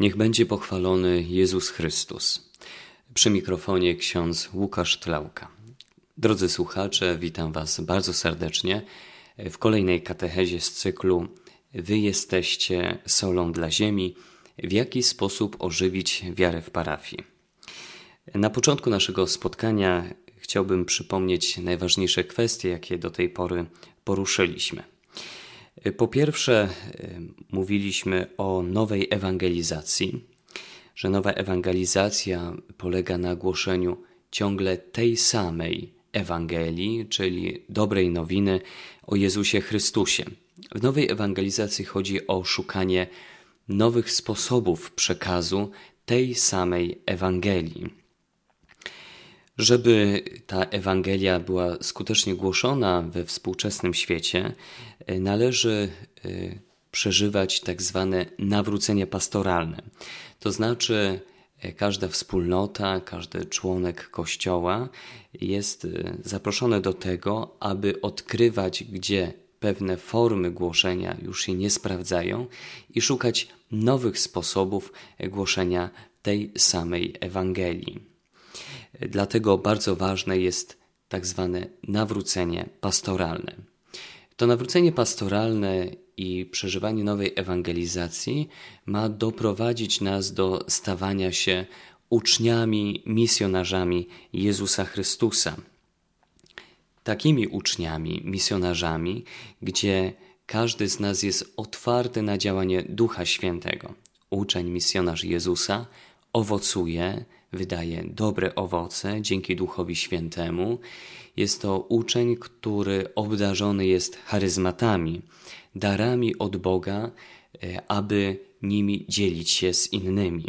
Niech będzie pochwalony Jezus Chrystus. Przy mikrofonie ksiądz Łukasz Tlałka. Drodzy słuchacze, witam Was bardzo serdecznie w kolejnej katechezie z cyklu Wy jesteście solą dla ziemi. W jaki sposób ożywić wiarę w parafii? Na początku naszego spotkania chciałbym przypomnieć najważniejsze kwestie, jakie do tej pory poruszyliśmy. Po pierwsze, mówiliśmy o nowej ewangelizacji, że nowa ewangelizacja polega na głoszeniu ciągle tej samej Ewangelii, czyli dobrej nowiny o Jezusie Chrystusie. W nowej ewangelizacji chodzi o szukanie nowych sposobów przekazu tej samej Ewangelii. Żeby ta Ewangelia była skutecznie głoszona we współczesnym świecie, e, należy e, przeżywać tak zwane nawrócenie pastoralne. To znaczy, e, każda wspólnota, każdy członek kościoła jest zaproszony do tego, aby odkrywać, gdzie pewne formy głoszenia już się nie sprawdzają i szukać nowych sposobów głoszenia tej samej Ewangelii. Dlatego bardzo ważne jest tak zwane nawrócenie pastoralne. To nawrócenie pastoralne i przeżywanie nowej ewangelizacji ma doprowadzić nas do stawania się uczniami, misjonarzami Jezusa Chrystusa. Takimi uczniami, misjonarzami, gdzie każdy z nas jest otwarty na działanie Ducha Świętego. Uczeń, misjonarz Jezusa owocuje wydaje dobre owoce dzięki Duchowi Świętemu. Jest to uczeń, który obdarzony jest charyzmatami, darami od Boga, e, aby nimi dzielić się z innymi.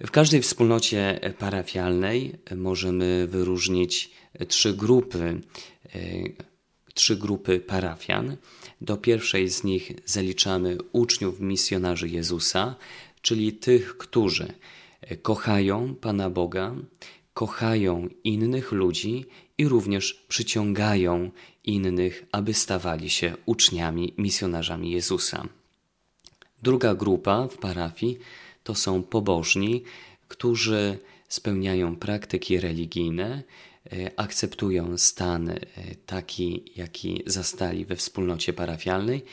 W każdej wspólnocie parafialnej możemy wyróżnić trzy grupy, e, trzy grupy parafian. Do pierwszej z nich zaliczamy uczniów misjonarzy Jezusa, czyli tych, którzy kochają Pana Boga, kochają innych ludzi i również przyciągają innych, aby stawali się uczniami, misjonarzami Jezusa. Druga grupa w parafii to są pobożni, którzy spełniają praktyki religijne, e, akceptują stan e, taki, jaki zastali we wspólnocie parafialnej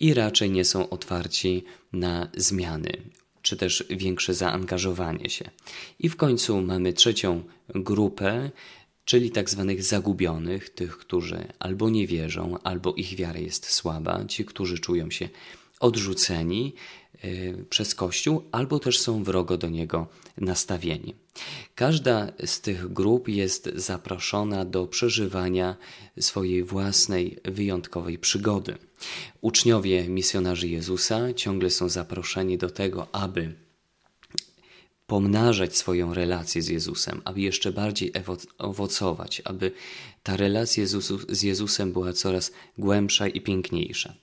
i raczej nie są otwarci na zmiany czy też większe zaangażowanie się. I w końcu mamy trzecią grupę, czyli tak zwanych zagubionych, tych, którzy albo nie wierzą, albo ich wiara jest słaba, ci, którzy czują się odrzuceni przez Kościół, albo też są wrogo do niego nastawieni. Każda z tych grup jest zaproszona do przeżywania swojej własnej wyjątkowej przygody. Uczniowie misjonarzy Jezusa ciągle są zaproszeni do tego, aby pomnażać swoją relację z Jezusem, aby jeszcze bardziej owocować, aby ta relacja z Jezusem była coraz głębsza i piękniejsza.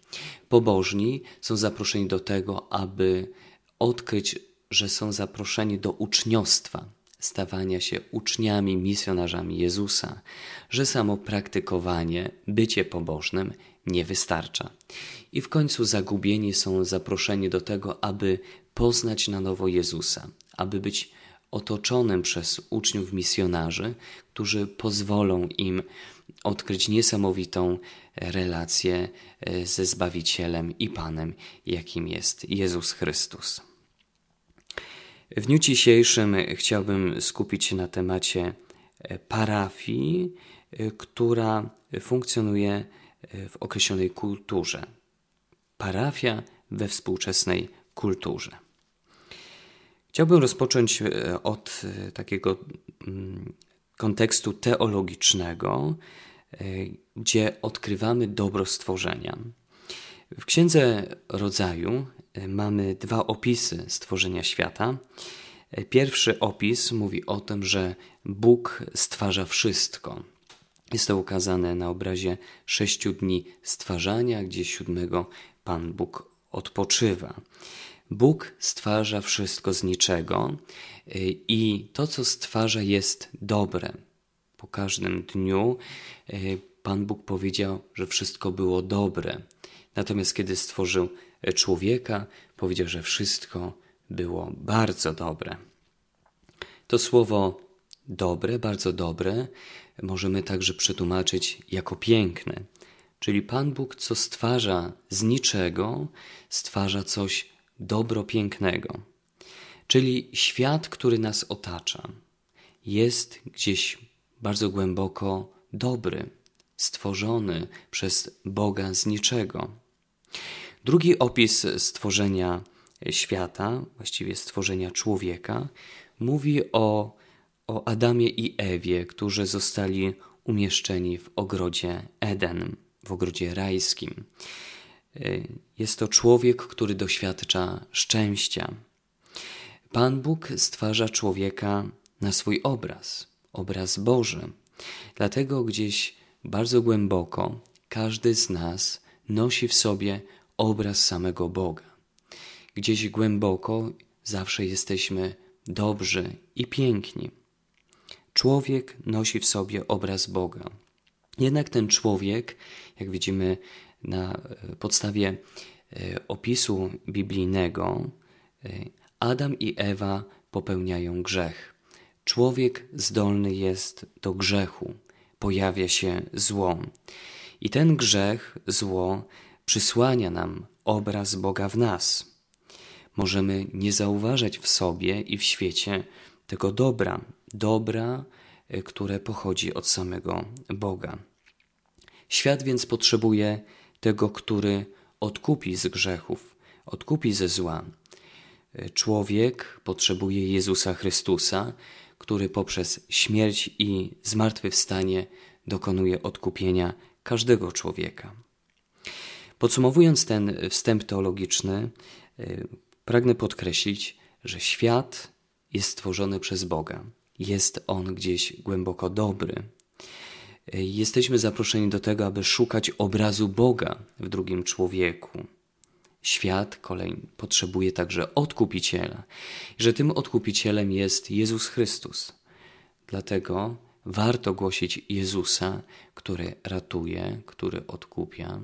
Pobożni są zaproszeni do tego, aby odkryć, że są zaproszeni do uczniostwa, stawania się uczniami, misjonarzami Jezusa, że samo praktykowanie, bycie pobożnym nie wystarcza. I w końcu zagubieni są zaproszeni do tego, aby poznać na nowo Jezusa, aby być otoczonym przez uczniów misjonarzy, którzy pozwolą im odkryć niesamowitą relację e, ze Zbawicielem i Panem, jakim jest Jezus Chrystus. W dniu dzisiejszym chciałbym skupić się na temacie e, parafii, e, która funkcjonuje w określonej kulturze. Parafia we współczesnej kulturze. Chciałbym rozpocząć e, od e, takiego mm, kontekstu teologicznego, e, gdzie odkrywamy dobro stworzenia. W Księdze Rodzaju mamy dwa opisy stworzenia świata. Pierwszy opis mówi o tym, że Bóg stwarza wszystko. Jest to ukazane na obrazie sześciu dni stwarzania, gdzie siódmego Pan Bóg odpoczywa. Bóg stwarza wszystko z niczego y, i to, co stwarza, jest dobre. Po każdym dniu y, Pan Bóg powiedział, że wszystko było dobre. Natomiast kiedy stworzył człowieka, powiedział, że wszystko było bardzo dobre. To słowo dobre, bardzo dobre, możemy także przetłumaczyć jako piękne. Czyli Pan Bóg, co stwarza z niczego, stwarza coś dobro pięknego. Czyli świat, który nas otacza, jest gdzieś bardzo głęboko dobry, stworzony przez Boga z niczego. Drugi opis stworzenia świata, właściwie stworzenia człowieka, mówi o, o Adamie i Ewie, którzy zostali umieszczeni w ogrodzie Eden, w ogrodzie rajskim. Jest to człowiek, który doświadcza szczęścia. Pan Bóg stwarza człowieka na swój obraz, obraz Boży. Dlatego gdzieś bardzo głęboko każdy z nas nosi w sobie obraz samego Boga. Gdzieś głęboko zawsze jesteśmy dobrzy i piękni. Człowiek nosi w sobie obraz Boga. Jednak ten człowiek, jak widzimy na podstawie e, opisu biblijnego, e, Adam i Ewa popełniają grzech. Człowiek zdolny jest do grzechu, pojawia się zło. I ten grzech, zło, przysłania nam obraz Boga w nas. Możemy nie zauważać w sobie i w świecie tego dobra, dobra, e, które pochodzi od samego Boga. Świat więc potrzebuje tego, który odkupi z grzechów, odkupi ze zła. E, człowiek potrzebuje Jezusa Chrystusa, który poprzez śmierć i zmartwychwstanie dokonuje odkupienia każdego człowieka. Podsumowując ten wstęp teologiczny, y, pragnę podkreślić, że świat jest stworzony przez Boga. Jest on gdzieś głęboko dobry. Y, jesteśmy zaproszeni do tego, aby szukać obrazu Boga w drugim człowieku. Świat kolej potrzebuje także odkupiciela, że tym odkupicielem jest Jezus Chrystus. Dlatego warto głosić Jezusa, który ratuje, który odkupia,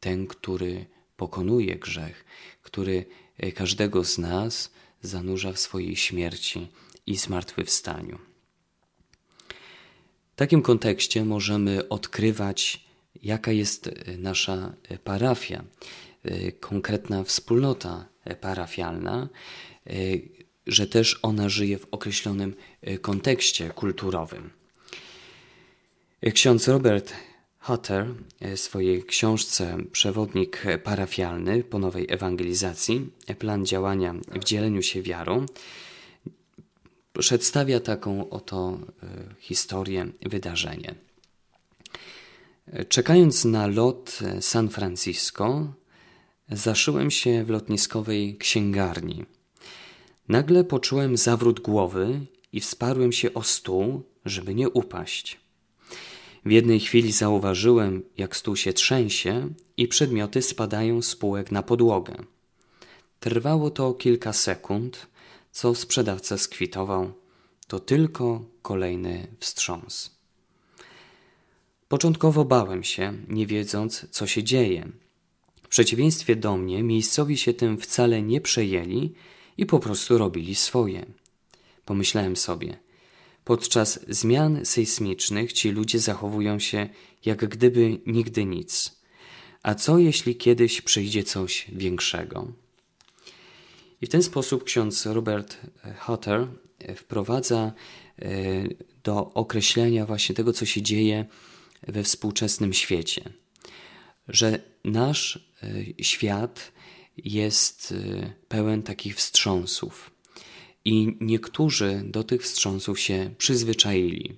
ten, który pokonuje grzech, który e, każdego z nas zanurza w swojej śmierci i zmartwychwstaniu. Takim kontekście możemy odkrywać, jaka jest e, nasza e, parafia, konkretna wspólnota parafialna, że też ona żyje w określonym kontekście kulturowym. Ksiądz Robert Hutter w swojej książce Przewodnik parafialny po nowej ewangelizacji, plan działania w dzieleniu się wiarą, przedstawia taką oto e, historię, wydarzenie. Czekając na lot San Francisco, zaszyłem się w lotniskowej księgarni. Nagle poczułem zawrót głowy i wsparłem się o stół, żeby nie upaść. W jednej chwili zauważyłem, jak stół się trzęsie i przedmioty spadają z półek na podłogę. Trwało to kilka sekund, co sprzedawca skwitował. To tylko kolejny wstrząs. Początkowo bałem się, nie wiedząc, co się dzieje. W przeciwieństwie do mnie, miejscowi się tym wcale nie przejęli i po prostu robili swoje. Pomyślałem sobie – Podczas zmian sejsmicznych ci ludzie zachowują się jak gdyby nigdy nic. A co jeśli kiedyś przyjdzie coś większego? I w ten sposób ksiądz Robert Hutter wprowadza e, do określenia właśnie tego, co się dzieje we współczesnym świecie. Że nasz e, świat jest e, pełen takich wstrząsów i niektórzy do tych wstrząsów się przyzwyczaili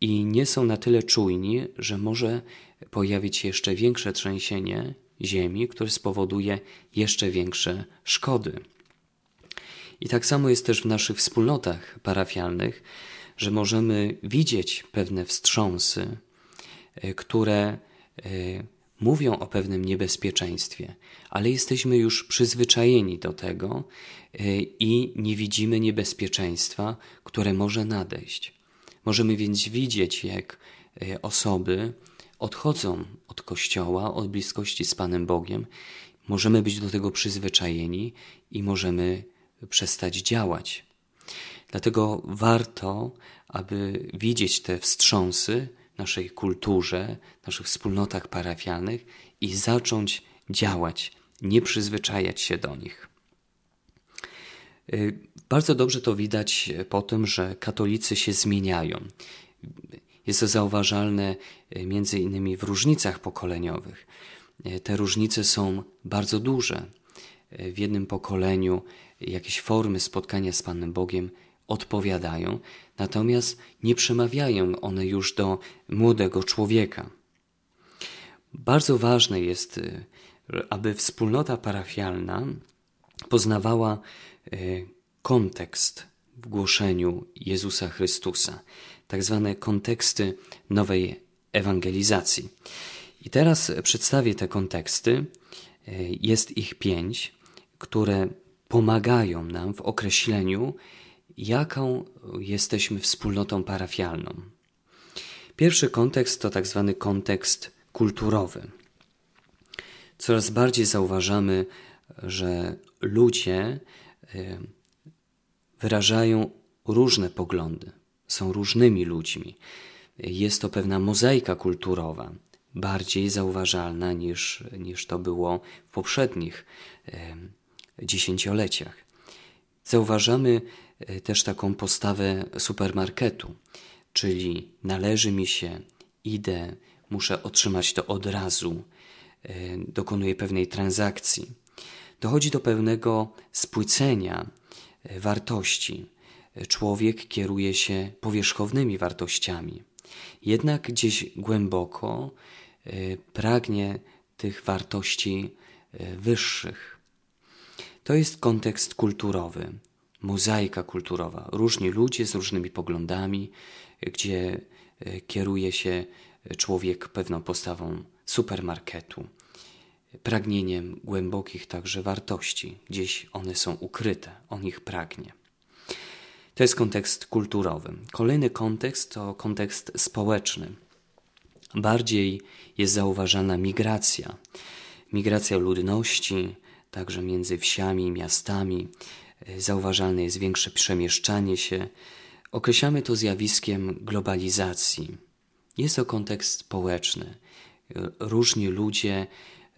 i nie są na tyle czujni, że może pojawić się jeszcze większe trzęsienie ziemi, które spowoduje jeszcze większe szkody. I tak samo jest też w naszych wspólnotach parafialnych, że możemy widzieć pewne wstrząsy, e, które e, mówią o pewnym niebezpieczeństwie, ale jesteśmy już przyzwyczajeni do tego e, i nie widzimy niebezpieczeństwa, które może nadejść. Możemy więc widzieć, jak osoby odchodzą od Kościoła, od bliskości z Panem Bogiem. Możemy być do tego przyzwyczajeni i możemy przestać działać. Dlatego warto, aby widzieć te wstrząsy naszej kulturze, naszych wspólnotach parafialnych i zacząć działać, nie przyzwyczajać się do nich. Y, bardzo dobrze to widać po tym, że katolicy się zmieniają. Jest to zauważalne y, między innymi w różnicach pokoleniowych. Y, te różnice są bardzo duże. W jednym pokoleniu jakieś formy spotkania z Panem Bogiem odpowiadają, natomiast nie przemawiają one już do młodego człowieka. Bardzo ważne jest, aby wspólnota parafialna poznawała e, kontekst w głoszeniu Jezusa Chrystusa, tak zwane konteksty nowej ewangelizacji. I teraz przedstawię te konteksty. E, jest ich pięć, które pomagają nam w określeniu, jaką jesteśmy wspólnotą parafialną. Pierwszy kontekst to tak zwany kontekst kulturowy. Coraz bardziej zauważamy, że ludzie e, wyrażają różne poglądy, są różnymi ludźmi. Jest to pewna mozaika kulturowa, bardziej zauważalna niż, niż to było w poprzednich e, dziesięcioleciach. Zauważamy e, też taką postawę supermarketu, czyli należy mi się, idę, muszę otrzymać to od razu, dokonuję pewnej transakcji dochodzi do pewnego spłycenia e, wartości. Człowiek kieruje się powierzchownymi wartościami, jednak gdzieś głęboko e, pragnie tych wartości e, wyższych. To jest kontekst kulturowy, mozaika kulturowa. Różni ludzie z różnymi poglądami, gdzie kieruje się człowiek pewną postawą supermarketu pragnieniem głębokich także wartości. Gdzieś one są ukryte, on ich pragnie. To jest kontekst kulturowy. Kolejny kontekst to kontekst społeczny. Bardziej jest zauważana migracja. Migracja ludności, także między wsiami i miastami. Zauważalne jest większe przemieszczanie się. Określamy to zjawiskiem globalizacji. Jest to kontekst społeczny. Różni ludzie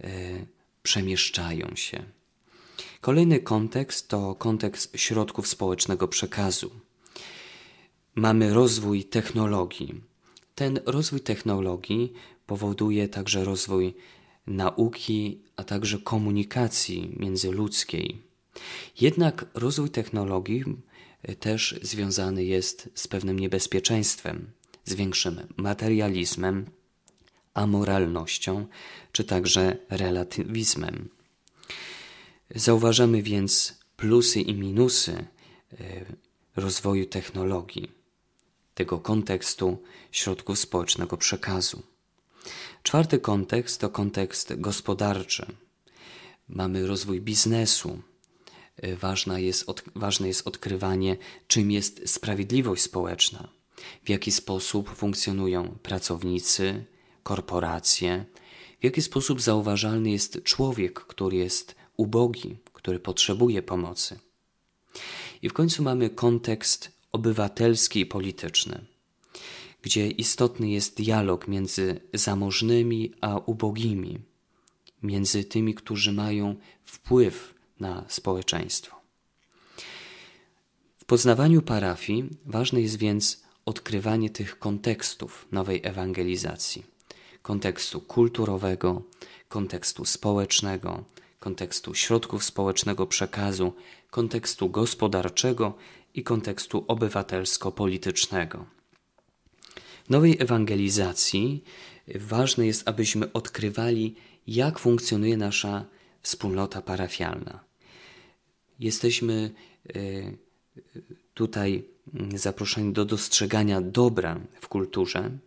E, przemieszczają się. Kolejny kontekst to kontekst środków społecznego przekazu. Mamy rozwój technologii. Ten rozwój technologii powoduje także rozwój nauki, a także komunikacji międzyludzkiej. Jednak rozwój technologii e, też związany jest z pewnym niebezpieczeństwem, z większym materializmem, amoralnością, czy także relatywizmem. Zauważamy więc plusy i minusy e, rozwoju technologii, tego kontekstu środków społecznego przekazu. Czwarty kontekst to kontekst gospodarczy. Mamy rozwój biznesu. E, ważna jest, od, ważne jest odkrywanie, czym jest sprawiedliwość społeczna, w jaki sposób funkcjonują pracownicy, korporacje, w jaki sposób zauważalny jest człowiek, który jest ubogi, który potrzebuje pomocy. I w końcu mamy kontekst obywatelski i polityczny, gdzie istotny jest dialog między zamożnymi a ubogimi, między tymi, którzy mają wpływ na społeczeństwo. W poznawaniu parafii ważne jest więc odkrywanie tych kontekstów nowej ewangelizacji kontekstu kulturowego, kontekstu społecznego, kontekstu środków społecznego przekazu, kontekstu gospodarczego i kontekstu obywatelsko-politycznego. Nowej ewangelizacji ważne jest, abyśmy odkrywali, jak funkcjonuje nasza wspólnota parafialna. Jesteśmy e, tutaj zaproszeni do dostrzegania dobra w kulturze,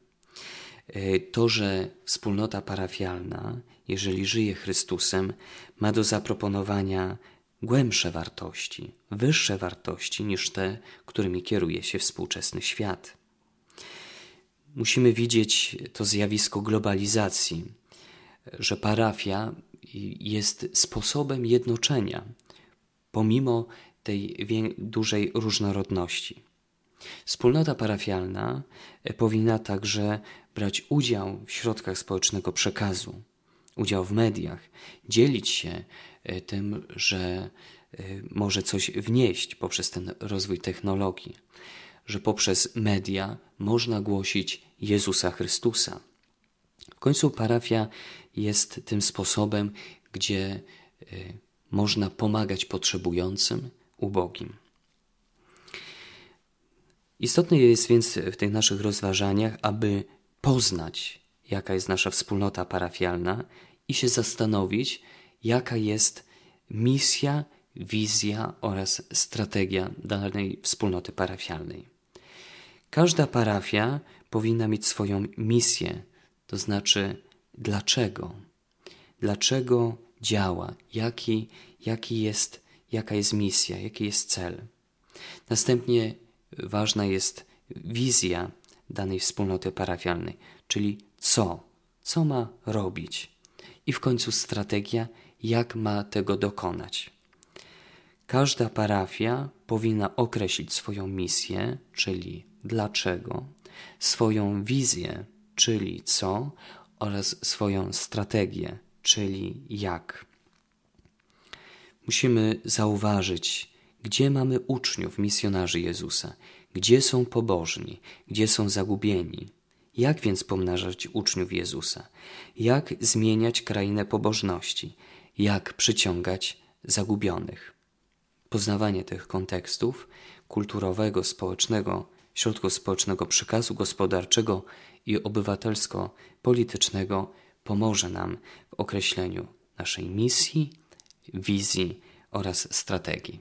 E, to, że wspólnota parafialna, jeżeli żyje Chrystusem, ma do zaproponowania głębsze wartości, wyższe wartości niż te, którymi kieruje się współczesny świat. Musimy widzieć to zjawisko globalizacji, że parafia jest sposobem jednoczenia, pomimo tej dużej różnorodności. Wspólnota parafialna powinna także brać udział w środkach społecznego przekazu, udział w mediach, dzielić się e, tym, że e, może coś wnieść poprzez ten rozwój technologii, że poprzez media można głosić Jezusa Chrystusa. W końcu parafia jest tym sposobem, gdzie można pomagać potrzebującym, ubogim. Istotne jest więc w tych naszych rozważaniach, aby poznać, jaka jest nasza wspólnota parafialna i się zastanowić, jaka jest misja, wizja oraz strategia danej wspólnoty parafialnej. Każda parafia powinna mieć swoją misję, to znaczy dlaczego, dlaczego działa, jaki, jaki jest, jaka jest misja, jaki jest cel. Następnie ważna jest wizja danej wspólnoty parafialnej, czyli co, co ma robić, i w końcu strategia, jak ma tego dokonać. Każda parafia powinna określić swoją misję, czyli dlaczego, swoją wizję, czyli co, oraz swoją strategię, czyli jak. Musimy zauważyć, gdzie mamy uczniów, misjonarzy Jezusa? Gdzie są pobożni? Gdzie są zagubieni? Jak więc pomnażać uczniów Jezusa? Jak zmieniać krainę pobożności? Jak przyciągać zagubionych? Poznawanie tych kontekstów kulturowego, społecznego, środków społecznego przekazu gospodarczego i obywatelsko-politycznego pomoże nam w określeniu naszej misji, wizji oraz strategii.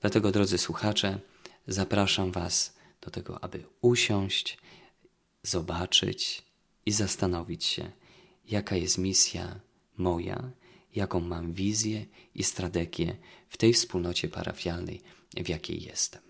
Dlatego, drodzy słuchacze, zapraszam Was do tego, aby usiąść, zobaczyć i zastanowić się, jaka jest misja moja, jaką mam wizję i strategię w tej wspólnocie parafialnej, w jakiej jestem.